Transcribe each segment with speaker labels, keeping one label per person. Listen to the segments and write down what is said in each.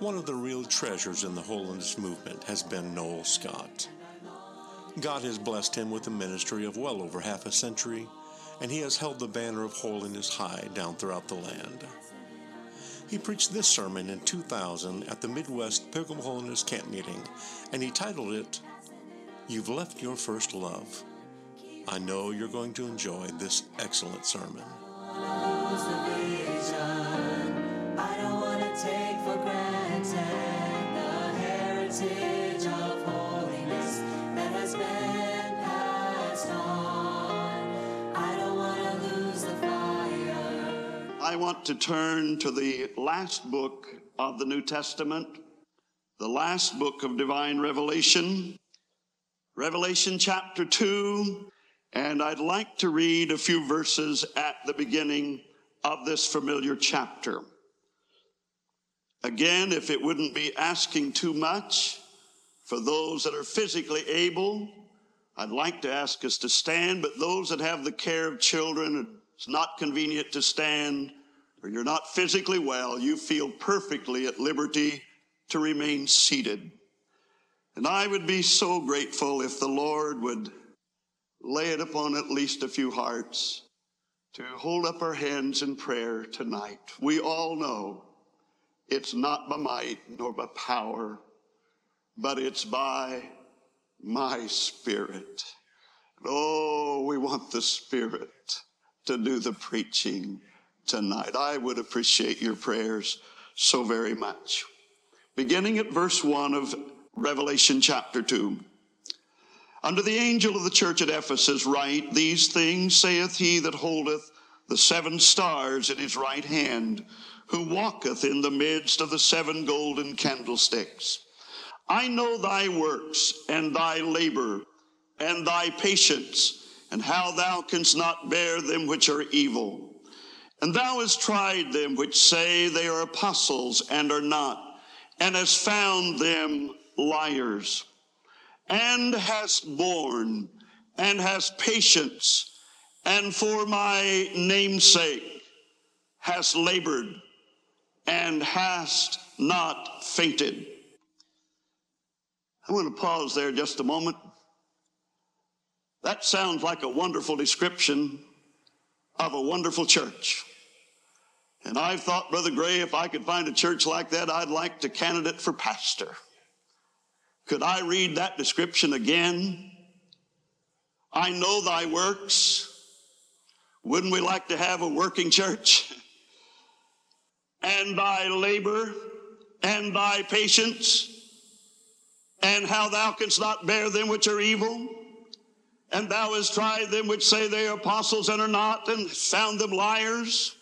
Speaker 1: One of the real treasures in the holiness movement has been Noel Scott. God has blessed him with a ministry of well over half a century, and he has held the banner of holiness high down throughout the land. He preached this sermon in 2000 at the Midwest Pilgrim Holiness Camp Meeting, and he titled it, You've Left Your First Love. I know you're going to enjoy this excellent sermon.
Speaker 2: I don't want to take for granted the heritage I want to
Speaker 3: turn to the last book of the New Testament, the last book of divine revelation, Revelation chapter 2, and I'd like to read a few verses at the beginning of this familiar chapter. Again, if it wouldn't be asking too much for those that are physically able, I'd like to ask us to stand, but those that have the care of children, it's not convenient to stand, or you're not physically well, you feel perfectly at liberty to remain seated. And I would be so grateful if the Lord would lay it upon at least a few hearts to hold up our hands in prayer tonight. We all know it's not by might nor by power, but it's by my spirit. Oh, we want the spirit to do the preaching tonight. I would appreciate your prayers so very much. Beginning at verse 1 of Revelation chapter 2. Unto the angel of the church at Ephesus write, These things saith he that holdeth the seven stars in his right hand, who walketh in the midst of the seven golden candlesticks. I know thy works and thy labor and thy patience, and how thou canst not bear them which are evil. And thou hast tried them which say they are apostles and are not, and hast found them liars and hast borne and hast patience and for my name's sake hast labored and hast not fainted. I want to pause there just a moment. That sounds like a wonderful description of a wonderful church. And I've thought, Brother Gray, if I could find a church like that, I'd like to candidate for pastor. Could I read that description again? I know thy works. Wouldn't we like to have a working church? And thy labor and thy patience, and how thou canst not bear them which are evil. And thou hast tried them which say they are apostles and are not, and found them liars,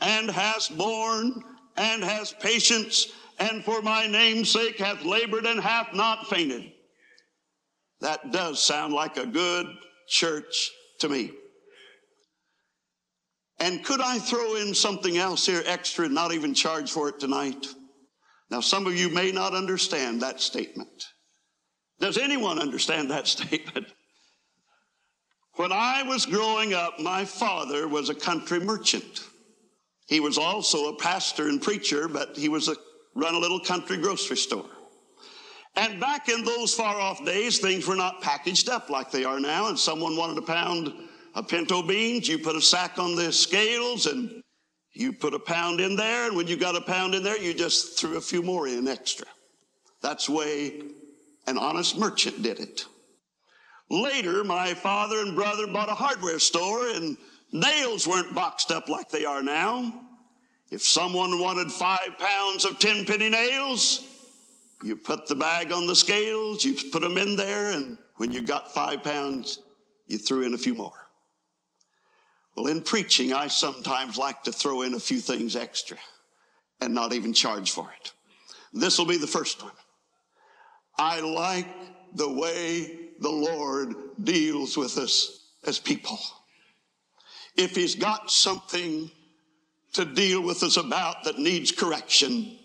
Speaker 3: and hast borne and hast patience, and for my name's sake hath labored and hath not fainted. That does sound like a good church to me. And could I throw in something else here extra and not even charge for it tonight? Now, some of you may not understand that statement. Does anyone understand that statement? When I was growing up, my father was a country merchant. He was also a pastor and preacher, but he was a run a little country grocery store. And back in those far off days, things were not packaged up like they are now. And someone wanted a pound of pinto beans, you put a sack on the scales and you put a pound in there. And when you got a pound in there, you just threw a few more in extra. That's the way an honest merchant did it. Later, my father and brother bought a hardware store, and nails weren't boxed up like they are now. If someone wanted five pounds of 10 penny nails, you put the bag on the scales, you put them in there, and when you got five pounds, you threw in a few more. Well, in preaching, I sometimes like to throw in a few things extra and not even charge for it. This will be the first one. I like the way the Lord deals with us as people. If He's got something to deal with us about that needs correction,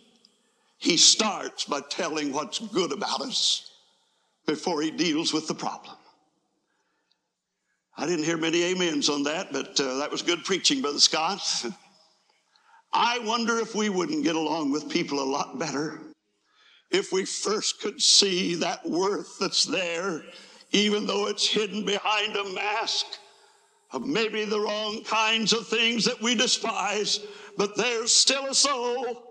Speaker 3: He starts by telling what's good about us before He deals with the problem. I didn't hear many amens on that, but uh, that was good preaching, Brother Scott. I wonder if we wouldn't get along with people a lot better if we first could see that worth that's there, even though it's hidden behind a mask of maybe the wrong kinds of things that we despise, but there's still a soul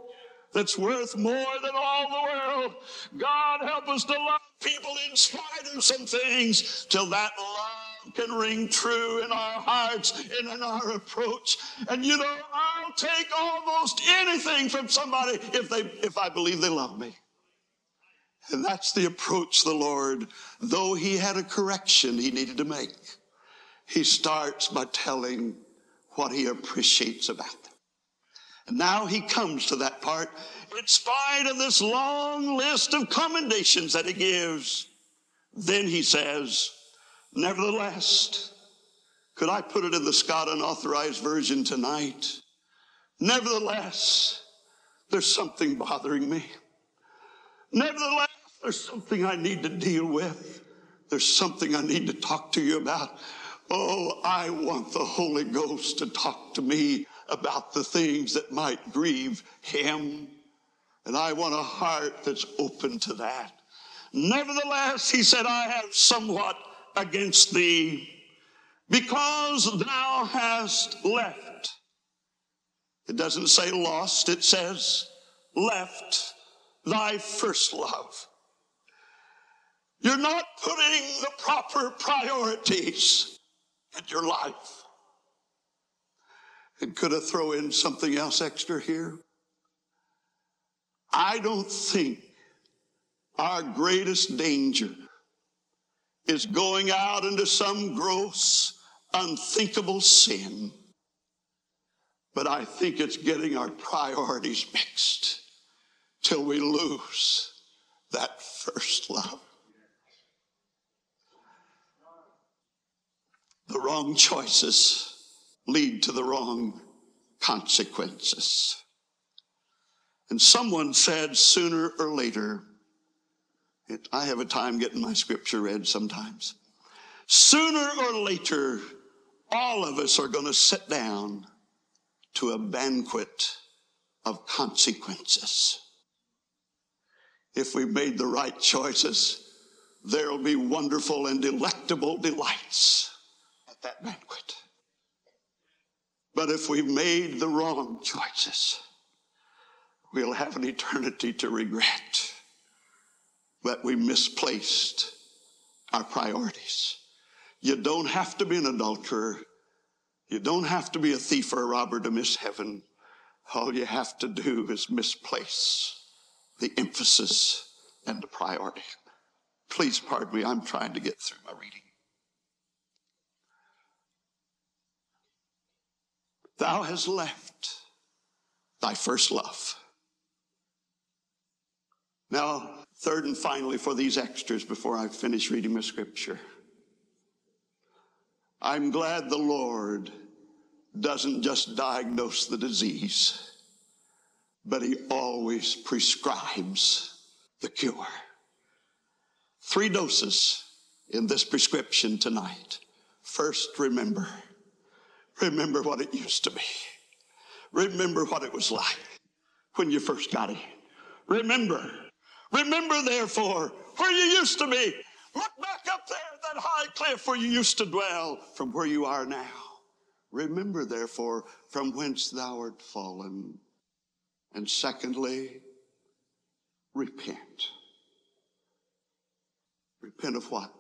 Speaker 3: that's worth more than all the world. God help us to love people in spite of some things till that love can ring true in our hearts and in our approach. And you know, I'll take almost anything from somebody if they if I believe they love me. And that's the approach the Lord, though he had a correction he needed to make, he starts by telling what he appreciates about them. And now he comes to that part, in spite of this long list of commendations that he gives. Then he says, Nevertheless, could I put it in the Scott Unauthorized Version tonight? Nevertheless, there's something bothering me. Nevertheless, there's something I need to deal with. There's something I need to talk to you about. Oh, I want the Holy Ghost to talk to me about the things that might grieve Him. And I want a heart that's open to that. Nevertheless, he said, I have somewhat against thee because thou hast left. It doesn't say lost, it says left thy first love. You're not putting the proper priorities in your life. And could I throw in something else extra here? I don't think our greatest danger is going out into some gross, unthinkable sin. But I think it's getting our priorities mixed till we lose that first love. The wrong choices lead to the wrong consequences. And someone said sooner or later, it, I have a time getting my scripture read sometimes. Sooner or later, all of us are going to sit down to a banquet of consequences. If we've made the right choices, there will be wonderful and delectable delights at that banquet. But if we've made the wrong choices, we'll have an eternity to regret that we misplaced our priorities. You don't have to be an adulterer. You don't have to be a thief or a robber to miss heaven. All you have to do is misplace the emphasis and the priority. Please pardon me, I'm trying to get through my reading. Thou hast left thy first love. Now, third and finally, for these extras before I finish reading my scripture, I'm glad the Lord doesn't just diagnose the disease, but He always prescribes the cure. Three doses in this prescription tonight. First, remember Remember what it used to be. Remember what it was like when you first got in. Remember. Remember, therefore, where you used to be. Look back up there at that high cliff where you used to dwell from where you are now. Remember, therefore, from whence thou art fallen. And secondly, repent. Repent of what?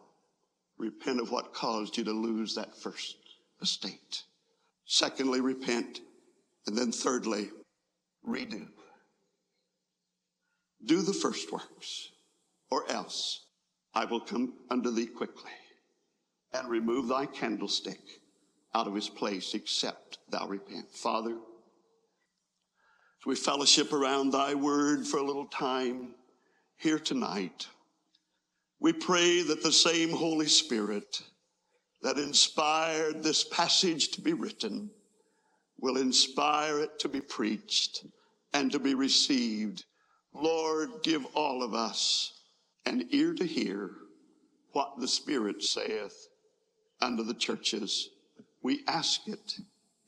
Speaker 3: Repent of what caused you to lose that first estate. Secondly, repent. And then thirdly, redo. Do the first works, or else I will come unto thee quickly and remove thy candlestick out of his place, except thou repent. Father, as we fellowship around thy word for a little time here tonight, we pray that the same Holy Spirit that inspired this passage to be written will inspire it to be preached and to be received. Lord, give all of us an ear to hear what the Spirit saith unto the churches. We ask it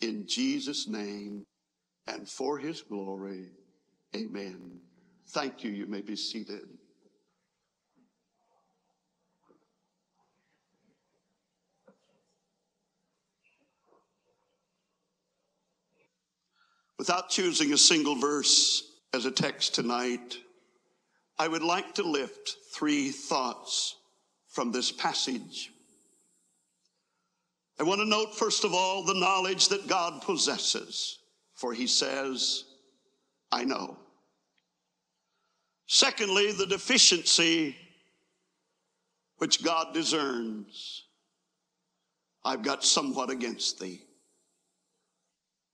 Speaker 3: in Jesus' name and for his glory. Amen. Thank you. You may be seated. Without choosing a single verse as a text tonight, I would like to lift three thoughts from this passage. I want to note, first of all, the knowledge that God possesses, for he says, I know. Secondly, the deficiency which God discerns. I've got somewhat against thee.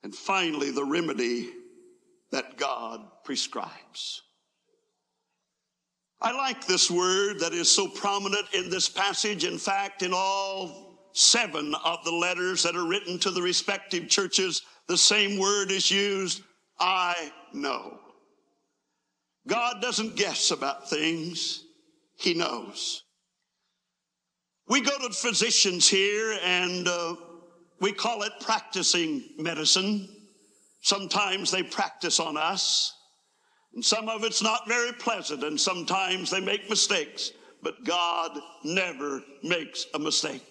Speaker 3: And finally, the remedy that God prescribes. I like this word that is so prominent in this passage. In fact, in all seven of the letters that are written to the respective churches, the same word is used I know. God doesn't guess about things, He knows. We go to physicians here and uh, we call it practicing medicine. Sometimes they practice on us, and some of it's not very pleasant, and sometimes they make mistakes, but God never makes a mistake.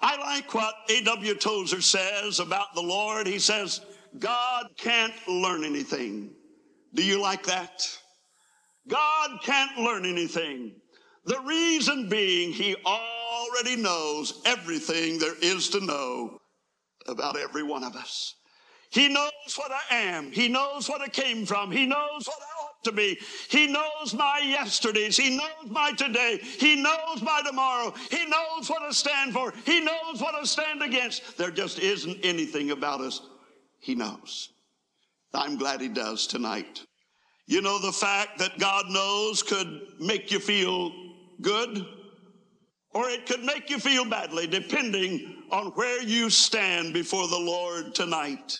Speaker 3: I like what A.W. Tozer says about the Lord. He says, God can't learn anything. Do you like that? God can't learn anything. The reason being, He already knows everything there is to know about every one of us. He knows what I am. He knows what I came from. He knows what I ought to be. He knows my yesterdays. He knows my today. He knows my tomorrow. He knows what I stand for. He knows what I stand against. There just isn't anything about us He knows. I'm glad He does tonight. You know, the fact that God knows could make you feel good or it could make you feel badly, depending on where you stand before the Lord tonight.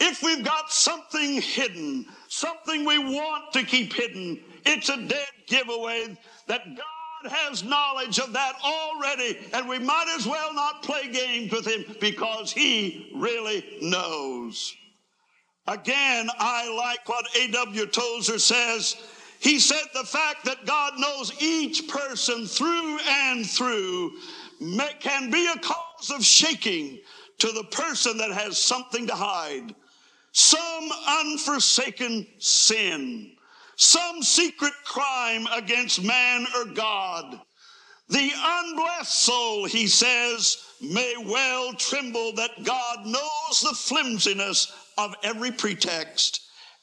Speaker 3: If we've got something hidden, something we want to keep hidden, it's a dead giveaway that God has knowledge of that already, and we might as well not play games with Him because He really knows. Again, I like what A.W. Tozer says he said the fact that God knows each person through and through can be a cause of shaking to the person that has something to hide. Some unforsaken sin, some secret crime against man or God. The unblessed soul, he says, may well tremble that God knows the flimsiness of every pretext,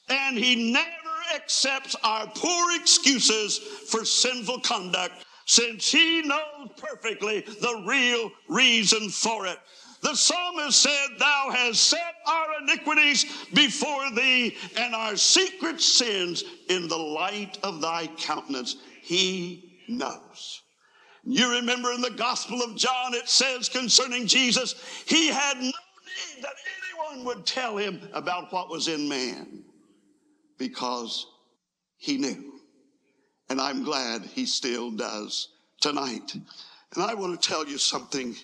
Speaker 3: and he never accepts our poor excuses for sinful conduct since he knows perfectly the real reason for it. The psalmist said, Thou hast set our iniquities before thee and our secret sins in the light of thy countenance. He knows. You remember in the Gospel of John, it says concerning Jesus, he had no need that anyone would tell him about what was in man because he knew. And I'm glad he still does tonight. And I want to tell you something.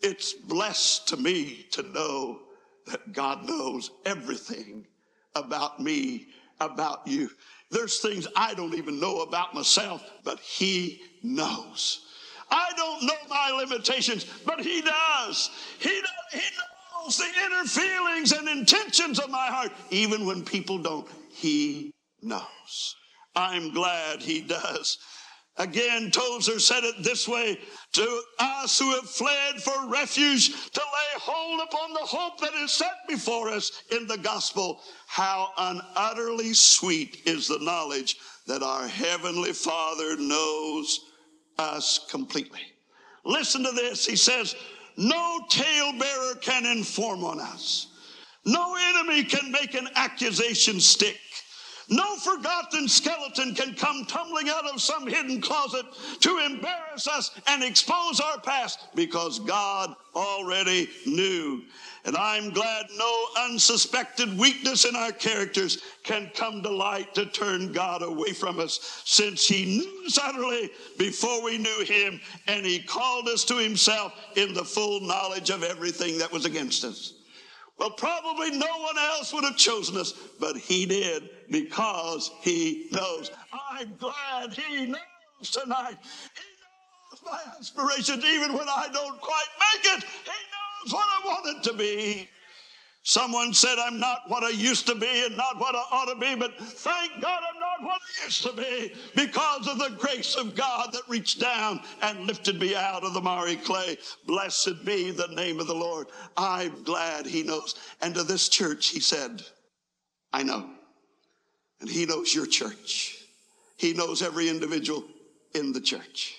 Speaker 3: It's blessed to me to know that God knows everything about me, about you. There's things I don't even know about myself, but he knows. I don't know my limitations, but he does. He, he knows the inner feelings and intentions of my heart, even when people don't. He knows. I'm glad he does. Again, Tozer said it this way to us who have fled for refuge to lay hold upon the hope that is set before us in the gospel. How unutterly sweet is the knowledge that our Heavenly Father knows us completely. Listen to this. He says, No talebearer can inform on us, no enemy can make an accusation stick. No forgotten skeleton can come tumbling out of some hidden closet to embarrass us and expose our past because God already knew. And I'm glad no unsuspected weakness in our characters can come to light to turn God away from us, since He knew us utterly before we knew Him, and He called us to Himself in the full knowledge of everything that was against us. Well, probably no one else would have chosen us, but he did because he knows. I'm glad he knows tonight. He knows my aspirations, even when I don't quite make it. He knows what I want it to be. Someone said, I'm not what I used to be and not what I ought to be, but thank God I'm not what I used to be because of the grace of God that reached down and lifted me out of the miry clay. Blessed be the name of the Lord. I'm glad He knows. And to this church, He said, I know. And He knows your church. He knows every individual in the church,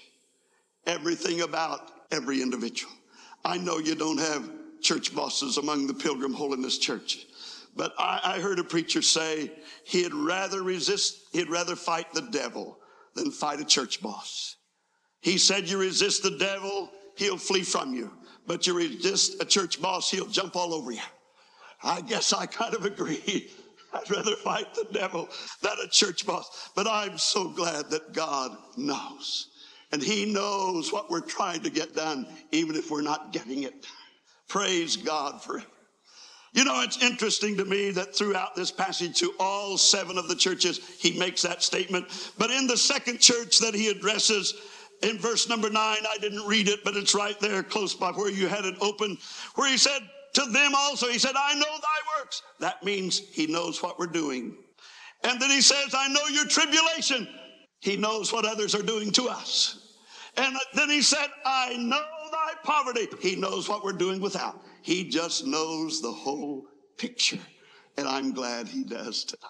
Speaker 3: everything about every individual. I know you don't have church bosses among the Pilgrim Holiness Church. But I, I, heard a preacher say he'd rather resist, he'd rather fight the devil than fight a church boss. He said, You resist the devil, he'll flee from you. But you resist a church boss, he'll jump all over you. I guess I kind of agree. I'd rather fight the devil than a church boss. But I'm so glad that God knows. And He knows what we're trying to get done, even if we're not getting it done. Praise God for it. You know, it's interesting to me that throughout this passage to all seven of the churches, he makes that statement. But in the second church that he addresses, in verse number nine, I didn't read it, but it's right there close by where you had it open, where he said, To them also, he said, I know thy works. That means he knows what we're doing. And then he says, I know your tribulation. He knows what others are doing to us. And then he said, I know poverty. He knows what we're doing without. He just knows the whole picture. And I'm glad he does tonight.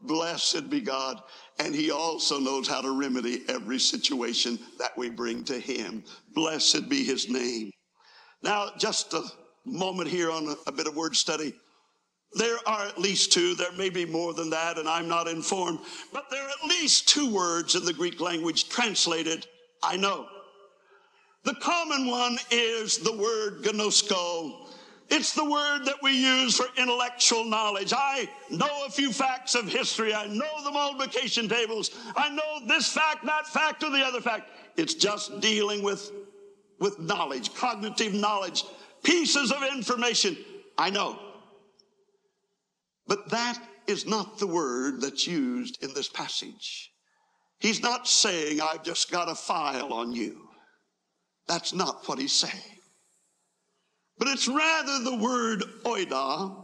Speaker 3: Blessed be God. And he also knows how to remedy every situation that we bring to him. Blessed be his name. Now, just a moment here on a, a bit of word study. There are at least two, there may be more than that, and I'm not informed, but there are at least two words in the Greek language translated, I know. The common one is the word gnosko. It's the word that we use for intellectual knowledge. I know a few facts of history. I know the multiplication tables. I know this fact, that fact, or the other fact. It's just dealing with, with knowledge, cognitive knowledge, pieces of information. I know. But that is not the word that's used in this passage. He's not saying, I've just got a file on you. That's not what he's saying. But it's rather the word oida,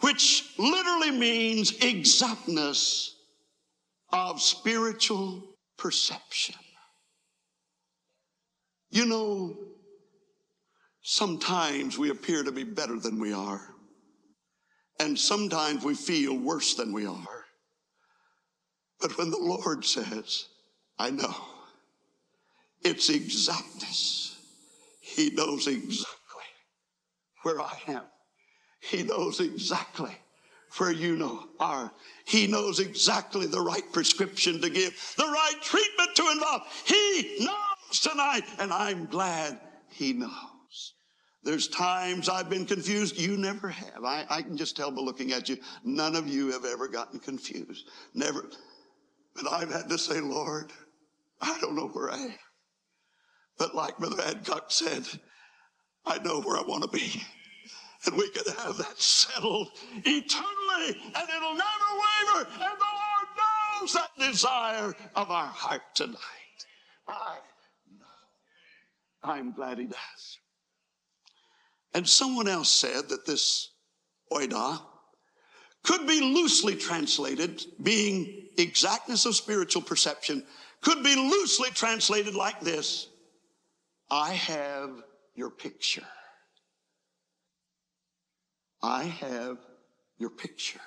Speaker 3: which literally means exactness of spiritual perception. You know, sometimes we appear to be better than we are, and sometimes we feel worse than we are. But when the Lord says, I know, it's exactness. He knows exactly where I am. He knows exactly where you know are. He knows exactly the right prescription to give, the right treatment to involve. He knows tonight, and I'm glad he knows. There's times I've been confused. You never have. I, I can just tell by looking at you, none of you have ever gotten confused. Never. But I've had to say, Lord, I don't know where I am. But like Brother Adcock said, I know where I want to be. And we can have that settled eternally, and it'll never waver. And the Lord knows that desire of our heart tonight. I know. I'm glad He does. And someone else said that this oida could be loosely translated, being exactness of spiritual perception, could be loosely translated like this I have your picture. I have your picture.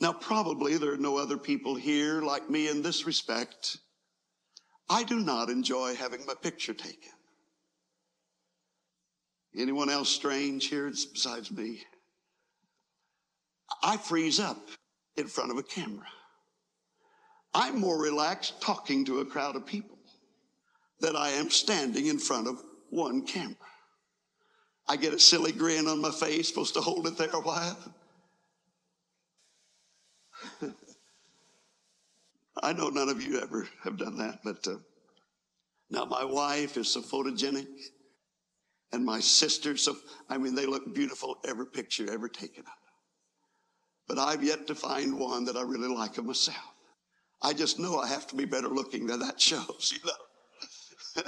Speaker 3: Now, probably there are no other people here like me in this respect. I do not enjoy having my picture taken. Anyone else strange here besides me? I freeze up in front of a camera. I'm more relaxed talking to a crowd of people than I am standing in front of one camera. I get a silly grin on my face, supposed to hold it there a while. I know none of you ever have done that, but uh, now my wife is so photogenic, and my sister, so I mean, they look beautiful every picture ever taken of them. But I've yet to find one that I really like of myself. I just know I have to be better looking than that shows, you know.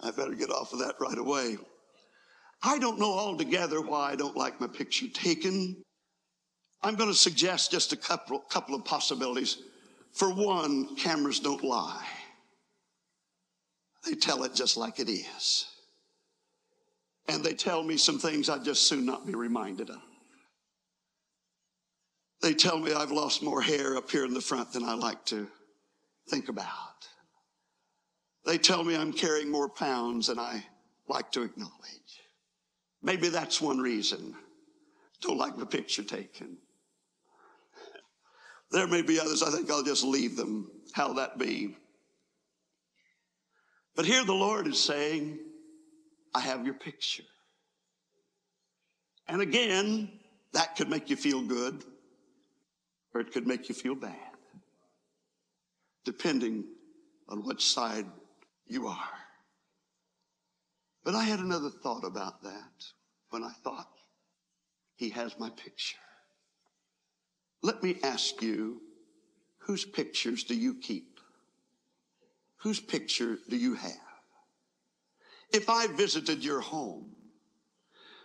Speaker 3: I better get off of that right away. I don't know altogether why I don't like my picture taken. I'm going to suggest just a couple, couple of possibilities. For one, cameras don't lie. They tell it just like it is. And they tell me some things I'd just soon not be reminded of. They tell me I've lost more hair up here in the front than I like to think about. They tell me I'm carrying more pounds than I like to acknowledge. Maybe that's one reason. Don't like the picture taken. There may be others. I think I'll just leave them. How that be. But here the Lord is saying, I have your picture. And again, that could make you feel good or it could make you feel bad, depending on which side you are. But I had another thought about that when I thought, He has my picture. Let me ask you, whose pictures do you keep? Whose picture do you have? If I visited your home,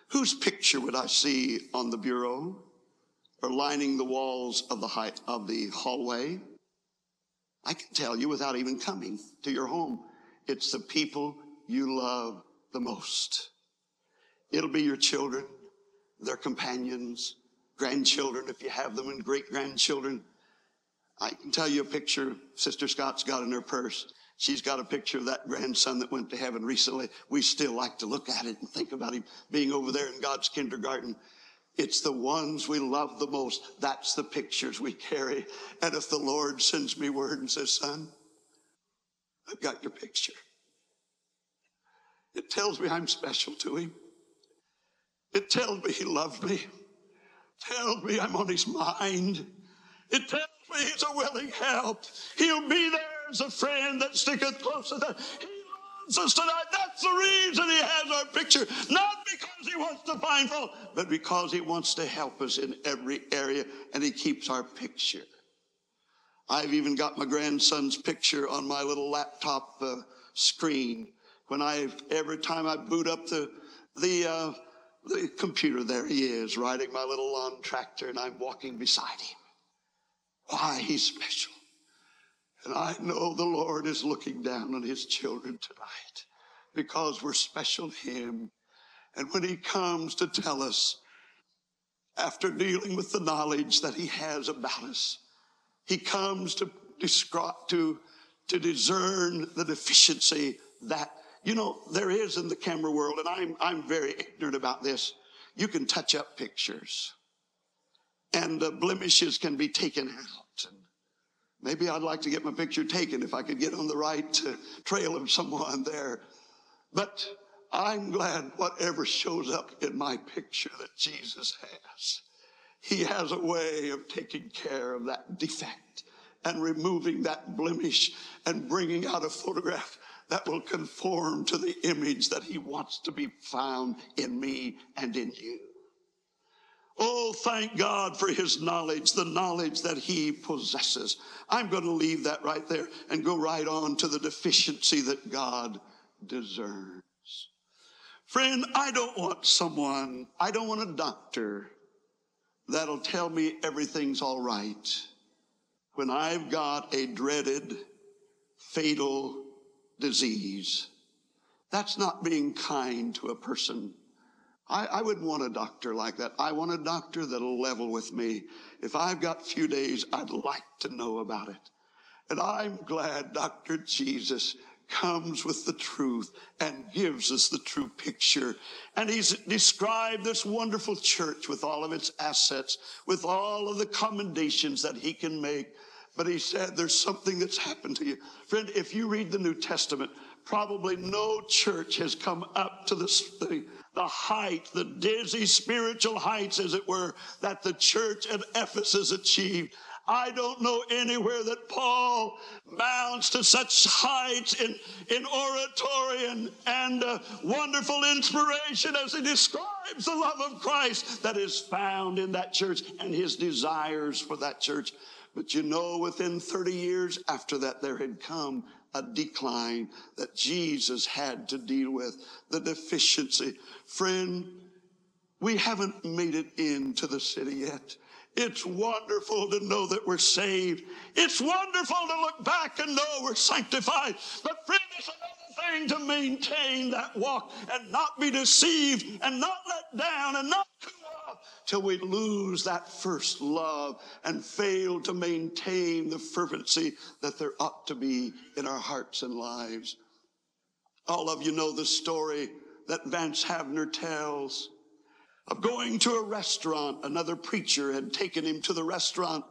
Speaker 3: whose picture would I see on the bureau or lining the walls of the, high, of the hallway? I can tell you without even coming to your home it's the people you love the most. It'll be your children, their companions, grandchildren, if you have them, and great grandchildren. I can tell you a picture Sister Scott's got in her purse. She's got a picture of that grandson that went to heaven recently. We still like to look at it and think about him being over there in God's kindergarten. It's the ones we love the most. That's the pictures we carry. And if the Lord sends me word and says, son, I've got your picture. It tells me I'm special to him. It tells me he loves me. It tells me I'm on his mind. It tells me he's a willing help. He'll be there as a friend that sticketh closer than he That's the reason he has our picture. Not because he wants to find fault, but because he wants to help us in every area and he keeps our picture. I've even got my grandson's picture on my little laptop uh, screen. When I, every time I boot up the, the, uh, the computer, there he is, riding my little lawn tractor, and I'm walking beside him. Why? He's special. And I know the Lord is looking down on his children tonight because we're special to him. And when he comes to tell us, after dealing with the knowledge that he has about us, he comes to describe, to, to discern the deficiency that, you know, there is in the camera world, and I'm, I'm very ignorant about this. You can touch up pictures, and the blemishes can be taken out. Maybe I'd like to get my picture taken if I could get on the right uh, trail of someone there. But I'm glad whatever shows up in my picture that Jesus has. He has a way of taking care of that defect and removing that blemish and bringing out a photograph that will conform to the image that he wants to be found in me and in you. Oh, thank God for his knowledge, the knowledge that he possesses. I'm going to leave that right there and go right on to the deficiency that God discerns. Friend, I don't want someone, I don't want a doctor that'll tell me everything's all right when I've got a dreaded, fatal disease. That's not being kind to a person. I, I, wouldn't want a doctor like that. I want a doctor that'll level with me. If I've got few days, I'd like to know about it. And I'm glad Dr. Jesus comes with the truth and gives us the true picture. And he's described this wonderful church with all of its assets, with all of the commendations that he can make. But he said, there's something that's happened to you. Friend, if you read the New Testament, probably no church has come up to the, the, height, the dizzy spiritual heights, as it were, that the church at Ephesus achieved. I don't know anywhere that Paul mounts to such heights in, in oratory and, and uh, wonderful inspiration as he describes the love of Christ that is found in that church and his desires for that church. But you know, within 30 years after that, there had come a decline that Jesus had to deal with, the deficiency. Friend, we haven't made it into the city yet. It's wonderful to know that we're saved. It's wonderful to look back and know we're sanctified. But friend, it's another thing to maintain that walk and not be deceived and not let down and not till we lose that first love and fail to maintain the fervency that there ought to be in our hearts and lives. All of you know the story that Vance Havner tells of going to a restaurant. Another preacher had taken him to the restaurant.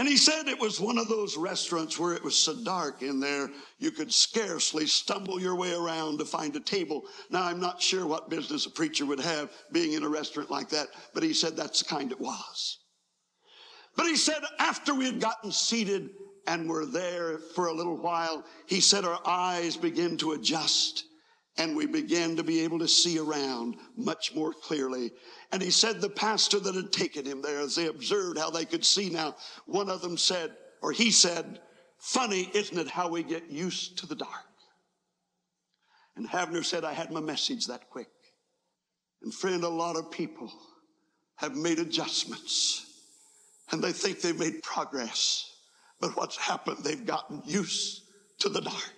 Speaker 3: And he said it was one of those restaurants where it was so dark in there, you could scarcely stumble your way around to find a table. Now, I'm not sure what business a preacher would have being in a restaurant like that, but he said that's the kind it was. But he said after we had gotten seated and were there for a little while, he said our eyes began to adjust and we began to be able to see around much more clearly. And he said the pastor that had taken him there, as they observed how they could see now, one of them said, or he said, Funny, isn't it, how we get used to the dark? And Havner said, I had my message that quick. And friend, a lot of people have made adjustments and they think they've made progress. But what's happened, they've gotten used to the dark.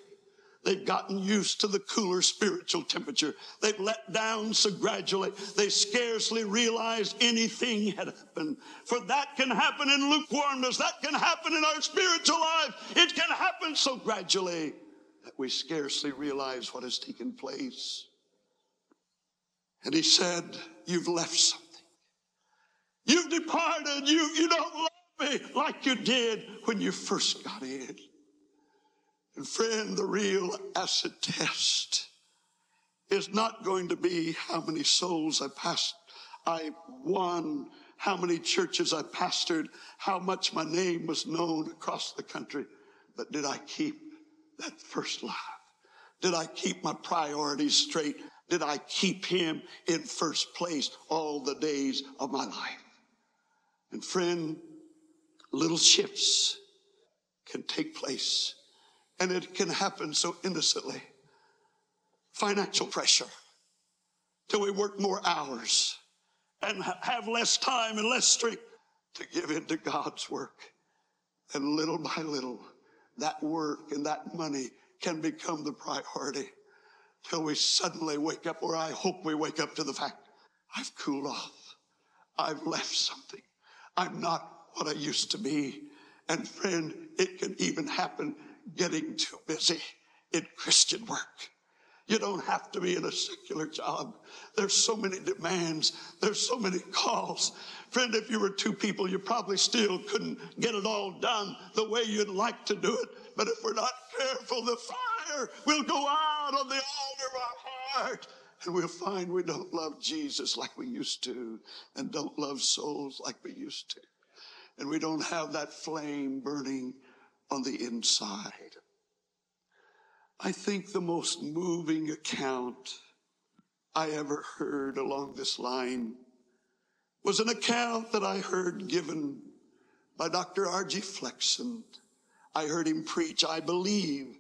Speaker 3: They've gotten used to the cooler spiritual temperature. They've let down so gradually, they scarcely realize anything had happened. For that can happen in lukewarmness. That can happen in our spiritual life. It can happen so gradually that we scarcely realize what has taken place. And he said, You've left something. You've departed. You, you don't love me like you did when you first got in. And friend, the real acid test is not going to be how many souls I passed, I won, how many churches I pastored, how much my name was known across the country, but did I keep that first love? Did I keep my priorities straight? Did I keep him in first place all the days of my life? And friend, little shifts can take place and it can happen so innocently. Financial pressure till we work more hours and have less time and less strength to give into God's work. And little by little, that work and that money can become the priority till we suddenly wake up, or I hope we wake up to the fact I've cooled off. I've left something. I'm not what I used to be. And friend, it can even happen getting too busy in Christian work. You don't have to be in a secular job. There's so many demands. There's so many calls. Friend, if you were two people, you probably still couldn't get it all done the way you'd like to do it. But if we're not careful, the fire will go out on the altar of our heart. And we'll find we don't love Jesus like we used to, and don't love souls like we used to. And we don't have that flame burning on the inside. I think the most moving account I ever heard along this line was an account that I heard given by Dr. R.G. Flexon. I heard him preach, I believe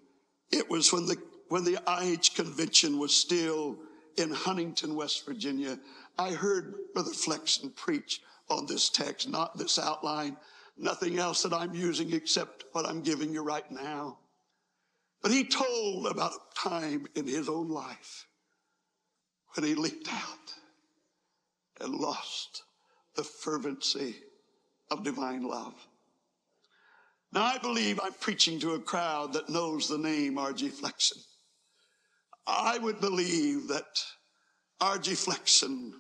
Speaker 3: it was when the, when the IH convention was still in Huntington, West Virginia. I heard Brother Flexon preach on this text, not this outline, nothing else that I'm using except what I'm giving you right now. But he told about a time in his own life when he leaped out and lost the fervency of divine love. Now, I believe I'm preaching to a crowd that knows the name R.G. Flexon. I would believe that R.G. Flexon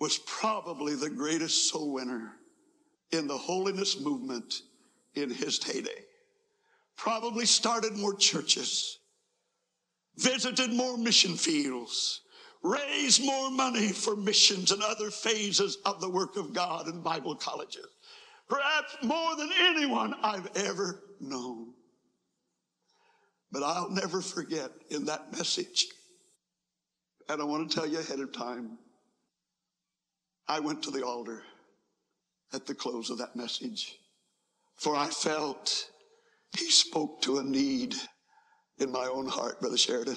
Speaker 3: was probably the greatest soul winner in the holiness movement in his heyday. Probably started more churches, visited more mission fields, raised more money for missions and other phases of the work of God and Bible colleges. Perhaps more than anyone I've ever known. But I'll never forget in that message, and I want to tell you ahead of time, I went to the altar at the close of that message, for I felt he spoke to a need in my own heart, Brother Sheridan.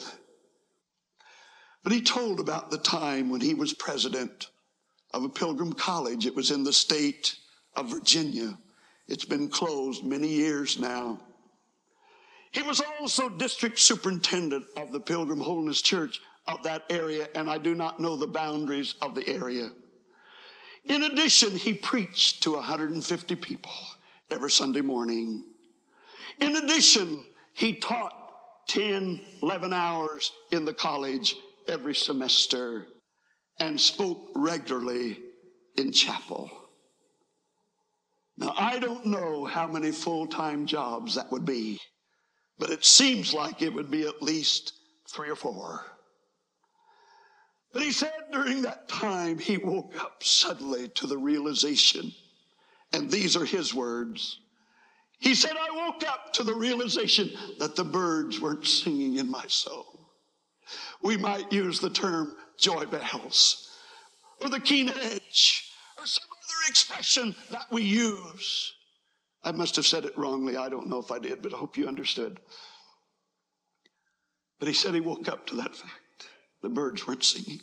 Speaker 3: But he told about the time when he was president of a pilgrim college. It was in the state of Virginia. It's been closed many years now. He was also district superintendent of the Pilgrim Holiness Church of that area, and I do not know the boundaries of the area. In addition, he preached to 150 people every Sunday morning. In addition, he taught 10, 11 hours in the college every semester and spoke regularly in chapel. Now, I don't know how many full time jobs that would be, but it seems like it would be at least three or four. But he said during that time, he woke up suddenly to the realization, and these are his words. He said, I woke up to the realization that the birds weren't singing in my soul. We might use the term joy bells or the keen edge or some other expression that we use. I must have said it wrongly. I don't know if I did, but I hope you understood. But he said he woke up to that fact. The birds weren't singing.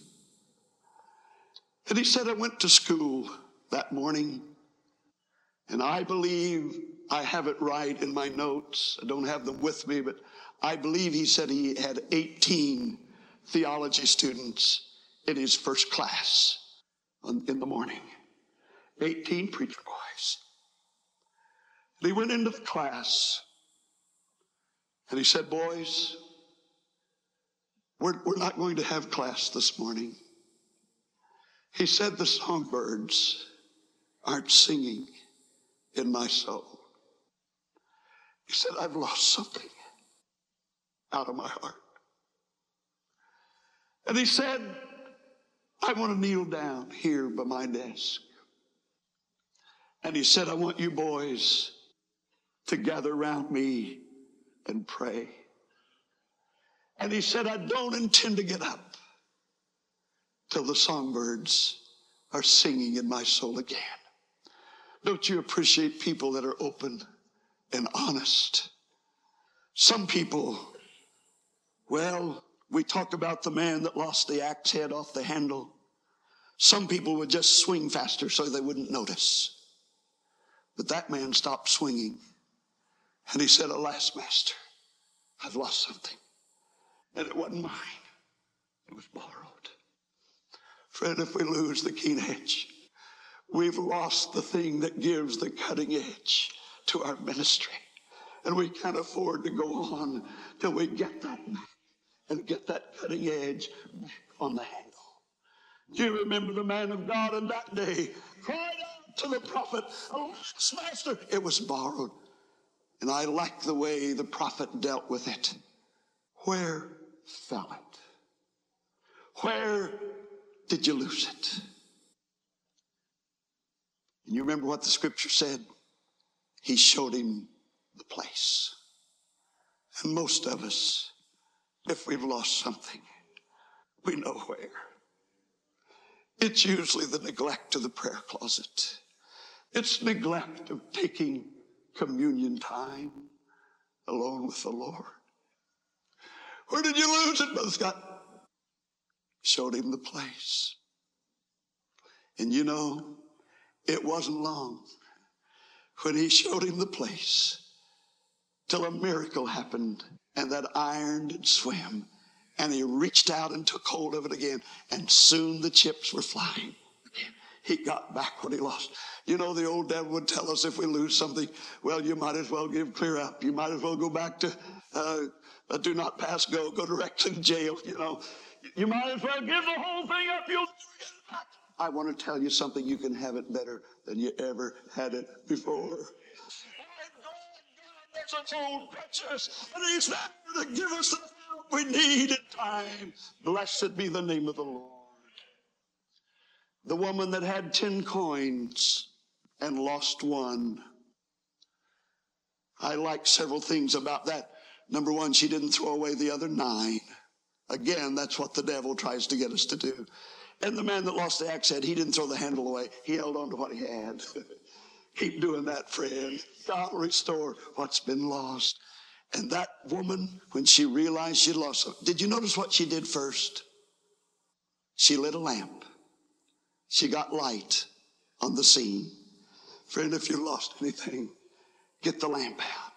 Speaker 3: And he said, I went to school that morning, and I believe I have it right in my notes. I don't have them with me, but I believe he said he had 18 theology students in his first class in the morning. 18 preacher boys. And he went into the class and he said, Boys, we're, we're not going to have class this morning. He said, The songbirds aren't singing in my soul. He said, I've lost something out of my heart. And he said, I want to kneel down here by my desk. And he said, I want you boys to gather around me and pray. And he said, I don't intend to get up till the songbirds are singing in my soul again. Don't you appreciate people that are open and honest? Some people, well, we talk about the man that lost the axe head off the handle. Some people would just swing faster so they wouldn't notice. But that man stopped swinging. And he said, Alas, master, I've lost something. And it wasn't mine, it was borrowed. Friend, if we lose the keen edge, we've lost the thing that gives the cutting edge to our ministry. And we can't afford to go on till we get that and get that cutting edge back on the handle. Do you remember the man of God in that day cried out to the prophet, Alas, master, it was borrowed. And I like the way the prophet dealt with it. Where fell it? Where did you lose it? And you remember what the scripture said? He showed him the place. And most of us, if we've lost something, we know where. It's usually the neglect of the prayer closet. It's neglect of taking communion time alone with the Lord. Where did you lose it, Brother Scott? Showed him the place. And you know, it wasn't long when he showed him the place till a miracle happened and that iron did swim. And he reached out and took hold of it again. And soon the chips were flying. He got back what he lost. You know, the old devil would tell us if we lose something, well, you might as well give clear up. You might as well go back to uh, Uh, do not pass go, go directly to jail. You know, you might as well give the whole thing up. You'll I want to tell you something. You can have it better than you ever had it before. That's old precious, and He's there to give us the help we need in time. Blessed be the name of the Lord. The woman that had ten coins and lost one. I like several things about that. Number one, she didn't throw away the other nine. Again, that's what the devil tries to get us to do. And the man that lost the axe head, he didn't throw the handle away. He held on to what he had. Keep doing that, friend. God will restore what's been lost. And that woman, when she realized she lost it, did you notice what she did first? She lit a lamp. She got light on the scene. Friend, if you lost anything, get the lamp out.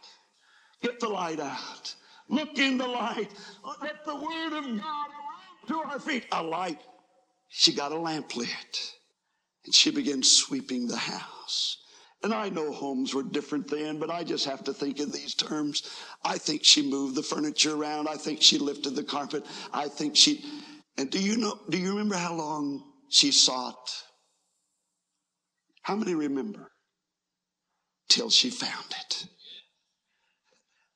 Speaker 3: Get the light out. Look in the light. Let the word of God to our feet. A light. She got a lamp lit. And she began sweeping the house. And I know homes were different then, but I just have to think in these terms. I think she moved the furniture around. I think she lifted the carpet. I think she, and do you know, do you remember how long she sought? How many remember? Till she found it.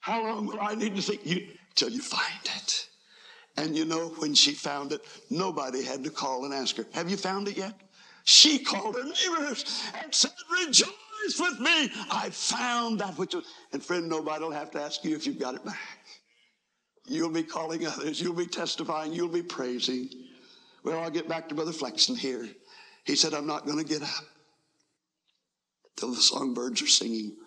Speaker 3: How long will I need to think? You, till you find it. And you know, when she found it, nobody had to call and ask her, Have you found it yet? She called her neighbors and said, Rejoice with me. I found that which was. And friend, nobody will have to ask you if you've got it back. You'll be calling others. You'll be testifying. You'll be praising. Well, I'll get back to Brother Flexon here. He said, I'm not going to get up till the songbirds are singing.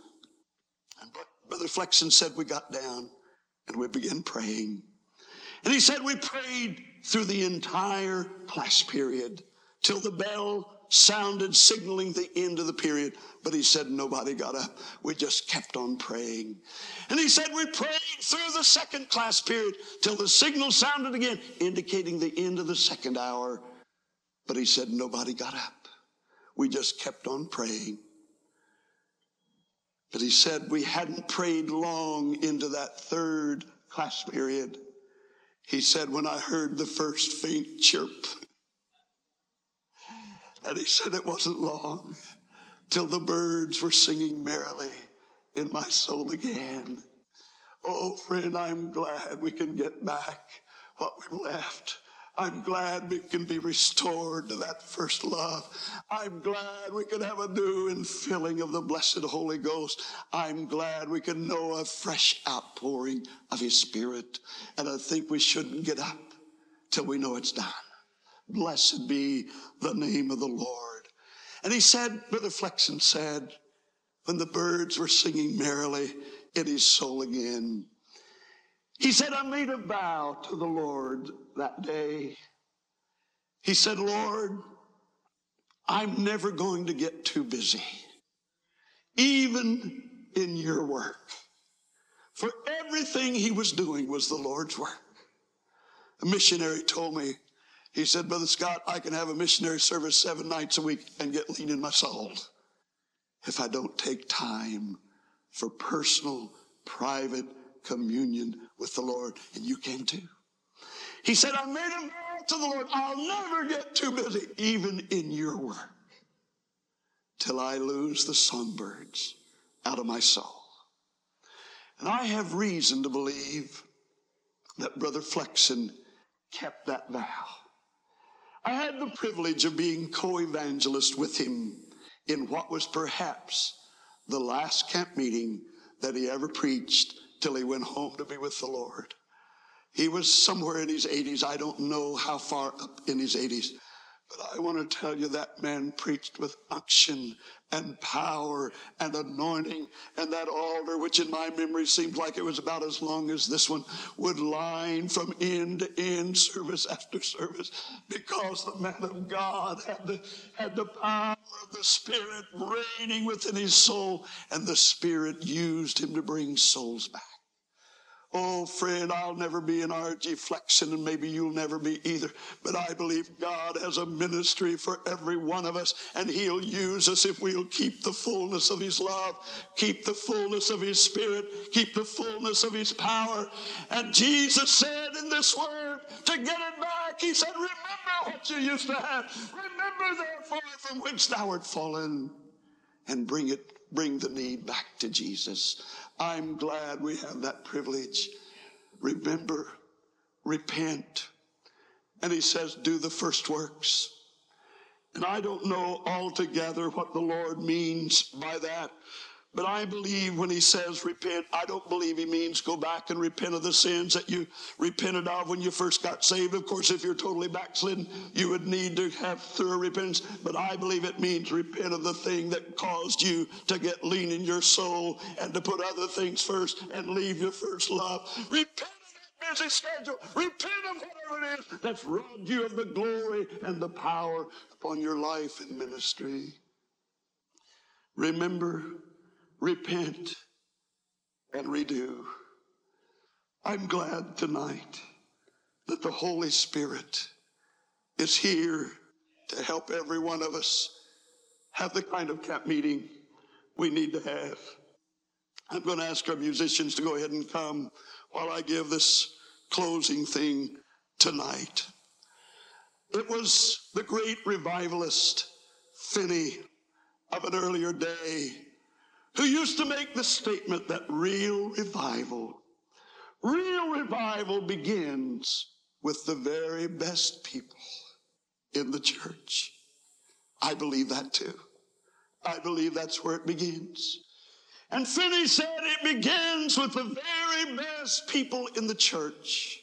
Speaker 3: Brother Flexon said, We got down and we began praying. And he said, We prayed through the entire class period till the bell sounded signaling the end of the period. But he said nobody got up. We just kept on praying. And he said we prayed through the second class period till the signal sounded again, indicating the end of the second hour. But he said nobody got up. We just kept on praying. But he said we hadn't prayed long into that third class period. He said, when I heard the first faint chirp, and he said it wasn't long till the birds were singing merrily in my soul again. Oh, friend, I'm glad we can get back what we left. I'm glad we can be restored to that first love. I'm glad we can have a new infilling of the blessed Holy Ghost. I'm glad we can know a fresh outpouring of His Spirit. And I think we shouldn't get up till we know it's done. Blessed be the name of the Lord. And he said, Brother Flexon said, when the birds were singing merrily in his soul again, he said, I made a vow to the Lord that day. He said, Lord, I'm never going to get too busy, even in your work. For everything he was doing was the Lord's work. A missionary told me he said, Brother Scott, I can have a missionary service seven nights a week and get lean in my soul if I don't take time for personal, private communion with the Lord. And you can too. He said, I made a vow to the Lord. I'll never get too busy, even in your work, till I lose the songbirds out of my soul. And I have reason to believe that Brother Flexon kept that vow. I had the privilege of being co evangelist with him in what was perhaps the last camp meeting that he ever preached till he went home to be with the Lord. He was somewhere in his 80s. I don't know how far up in his 80s, But I want to tell you that man preached with unction and power and anointing. And that altar, which in my memory seems like it was about as long as this one, would line from end to end, service after service, because the man of God had the, had the power of the Spirit reigning within his soul, and the Spirit used him to bring souls back. Oh, friend, I'll never be an R.G. Flexon, and maybe you'll never be either. But I believe God has a ministry for every one of us, and He'll use us if we'll keep the fullness of His love, keep the fullness of His Spirit, keep the fullness of His power. And Jesus said in this word, to get it back, He said, Remember what you used to have. Remember, therefore, from which thou art fallen, and bring it, bring the need back to Jesus. I'm glad we have that privilege. Remember, repent. And he says, do the first works. And I don't know altogether what the Lord means by that. But I believe when he says repent, I don't believe he means go back and repent of the sins that you repented of when you first got saved. Of course, if you're totally backslidden, you would need to have thorough repentance. But I believe it means repent of the thing that caused you to get lean in your soul and to put other things first and leave your first love. Repent busy schedule. Repent of whatever it is that's robbed you of the glory and the power upon your life and ministry. Remember, repent, and redo. I'm glad tonight that the Holy Spirit is here to help every one of us have the kind of camp meeting we need to have. I'm going to ask our musicians to go ahead and come while I give this closing thing tonight. It was the great revivalist Finney of an earlier day who used to make the statement that real revival, real revival begins with the very best people in the church. I believe that too. I believe that's where it begins. And Finney said it begins with the very best people in the church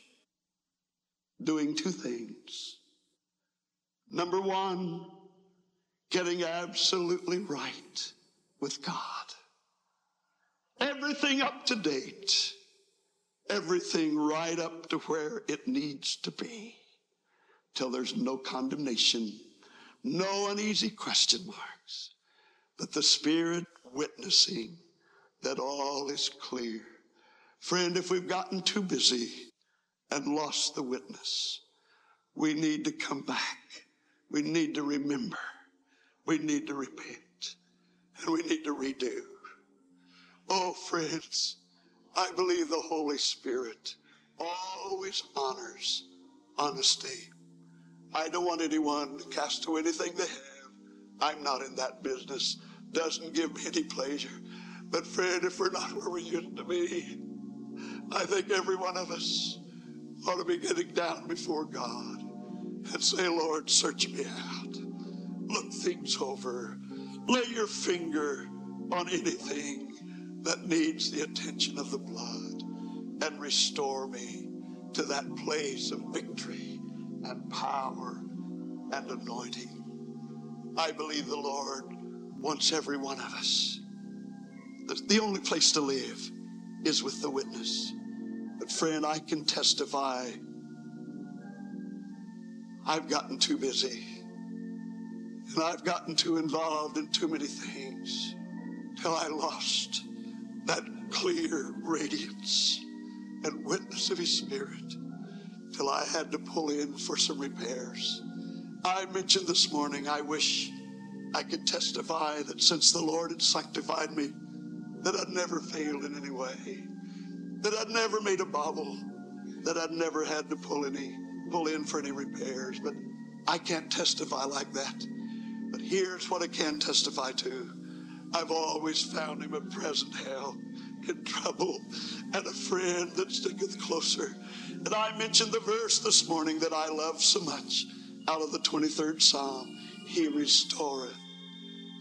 Speaker 3: doing two things. Number one, getting absolutely right with God. Everything up to date. Everything right up to where it needs to be. Till there's no condemnation, no uneasy question marks, but the Spirit witnessing that all is clear. Friend, if we've gotten too busy and lost the witness, we need to come back. We need to remember. We need to repent. And we need to redo. Oh, friends, I believe the Holy Spirit always honors honesty. I don't want anyone to cast away anything they have. I'm not in that business. Doesn't give me any pleasure. But friend, if we're not where we used to be, I think every one of us ought to be getting down before God and say, Lord, search me out. Look things over. Lay your finger on anything that needs the attention of the blood and restore me to that place of victory and power and anointing. I believe the Lord wants every one of us. The only place to live is with the witness. But friend, I can testify I've gotten too busy. And I've gotten too involved in too many things till I lost that clear radiance and witness of His Spirit till I had to pull in for some repairs. I mentioned this morning, I wish I could testify that since the Lord had sanctified me, that I'd never failed in any way, that I'd never made a bobble, that I'd never had to pull any pull in for any repairs. But I can't testify like that. But here's what I can testify to. I've always found him a present help in trouble and a friend that sticketh closer. And I mentioned the verse this morning that I love so much out of the 23rd Psalm. He restoreth,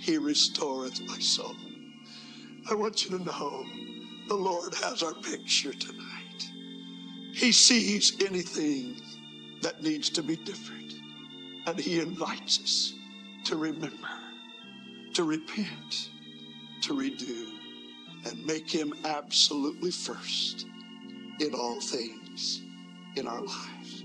Speaker 3: he restoreth my soul. I want you to know the Lord has our picture tonight. He sees anything that needs to be different. And he invites us to remember, to repent, to redo, and make him absolutely first in all things in our lives.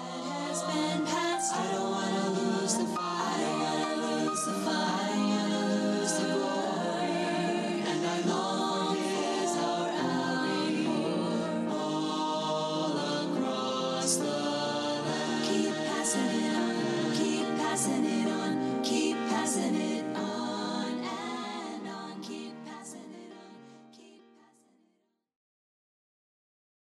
Speaker 2: Has been passed. I don't wanna lose the fight. I don't wanna lose the fire.